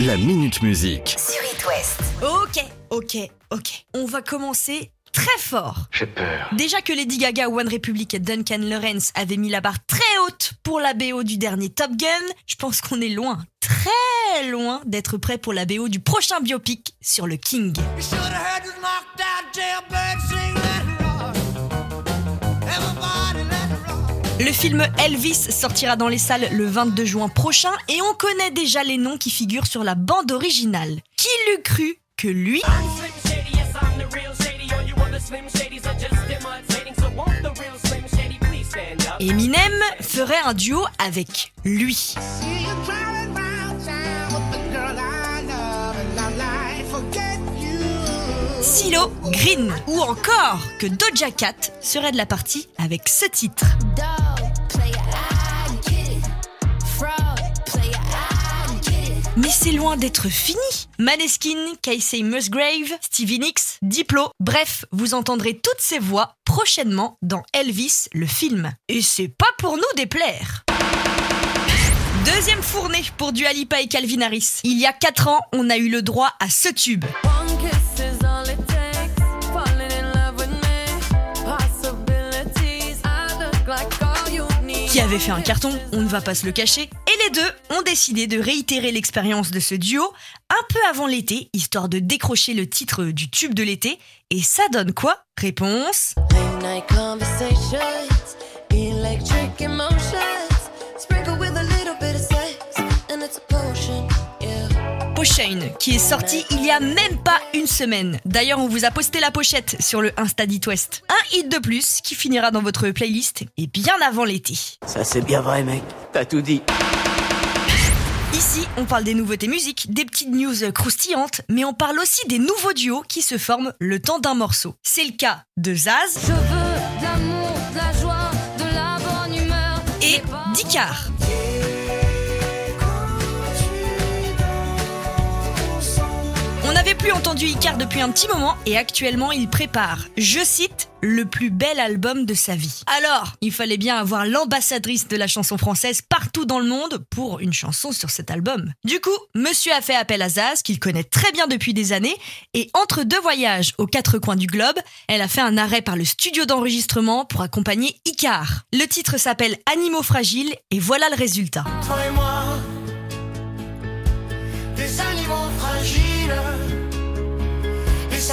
La Minute Musique. sur It West. Ok, ok, ok. On va commencer très fort. J'ai peur. Déjà que Lady Gaga, One Republic et Duncan Lawrence avaient mis la barre très haute pour la BO du dernier Top Gun, je pense qu'on est loin, très loin d'être prêt pour la BO du prochain biopic sur le King. You Le film Elvis sortira dans les salles le 22 juin prochain et on connaît déjà les noms qui figurent sur la bande originale. Qui l'eût cru que lui? Eminem, ferait un duo avec lui. Silo Green ou encore que Doja Cat serait de la partie avec ce titre. Mais c'est loin d'être fini. Maneskin, Casey Musgrave, Stevie Nicks, Diplo, bref, vous entendrez toutes ces voix prochainement dans Elvis, le film. Et c'est pas pour nous déplaire. Deuxième fournée pour Dua Lipa et Calvin Harris. Il y a 4 ans, on a eu le droit à ce tube. Qui avait fait un carton, on ne va pas se le cacher, deux ont décidé de réitérer l'expérience de ce duo un peu avant l'été, histoire de décrocher le titre du tube de l'été, et ça donne quoi? Réponse Late night conversations. Electric emotions. Sprinkle with a little bit of sex. And it's a potion. Qui est sorti il y a même pas une semaine. D'ailleurs, on vous a posté la pochette sur le Insta d'It West. Un hit de plus qui finira dans votre playlist et bien avant l'été. Ça c'est bien vrai mec, t'as tout dit. Ici, on parle des nouveautés musiques, des petites news croustillantes, mais on parle aussi des nouveaux duos qui se forment le temps d'un morceau. C'est le cas de Zaz Je veux de l'amour, de la joie, de la bonne humeur. et Dicard. Icar depuis un petit moment et actuellement il prépare, je cite, le plus bel album de sa vie. Alors, il fallait bien avoir l'ambassadrice de la chanson française partout dans le monde pour une chanson sur cet album. Du coup, monsieur a fait appel à Zaz, qu'il connaît très bien depuis des années, et entre deux voyages aux quatre coins du globe, elle a fait un arrêt par le studio d'enregistrement pour accompagner Icar. Le titre s'appelle Animaux fragiles et voilà le résultat.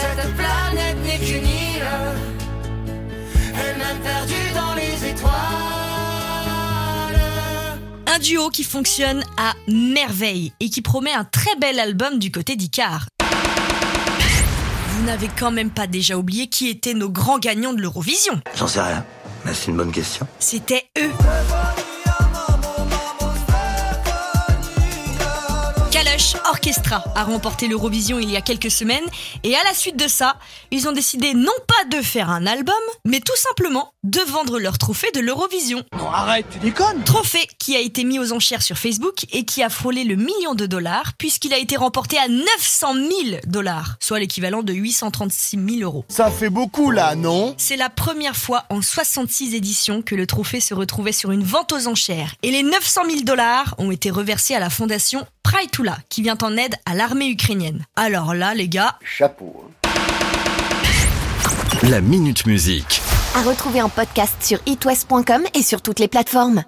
Cette planète n'est qu'une île. Elle-même perdue dans les étoiles. Un duo qui fonctionne à merveille et qui promet un très bel album du côté d'Icar. Vous n'avez quand même pas déjà oublié qui étaient nos grands gagnants de l'Eurovision. J'en sais rien, mais c'est une bonne question. C'était eux. Orchestra a remporté l'Eurovision il y a quelques semaines et à la suite de ça, ils ont décidé non pas de faire un album, mais tout simplement de vendre leur trophée de l'Eurovision. Non arrête, tu déconnes Trophée qui a été mis aux enchères sur Facebook et qui a frôlé le million de dollars puisqu'il a été remporté à 900 000 dollars, soit l'équivalent de 836 000 euros. Ça fait beaucoup là, non? C'est la première fois en 66 éditions que le trophée se retrouvait sur une vente aux enchères et les 900 000 dollars ont été reversés à la fondation Praitula qui vient en aide à l'armée ukrainienne. Alors là les gars, Chapeau. hein. La Minute Musique. À retrouver en podcast sur itwest.com et sur toutes les plateformes.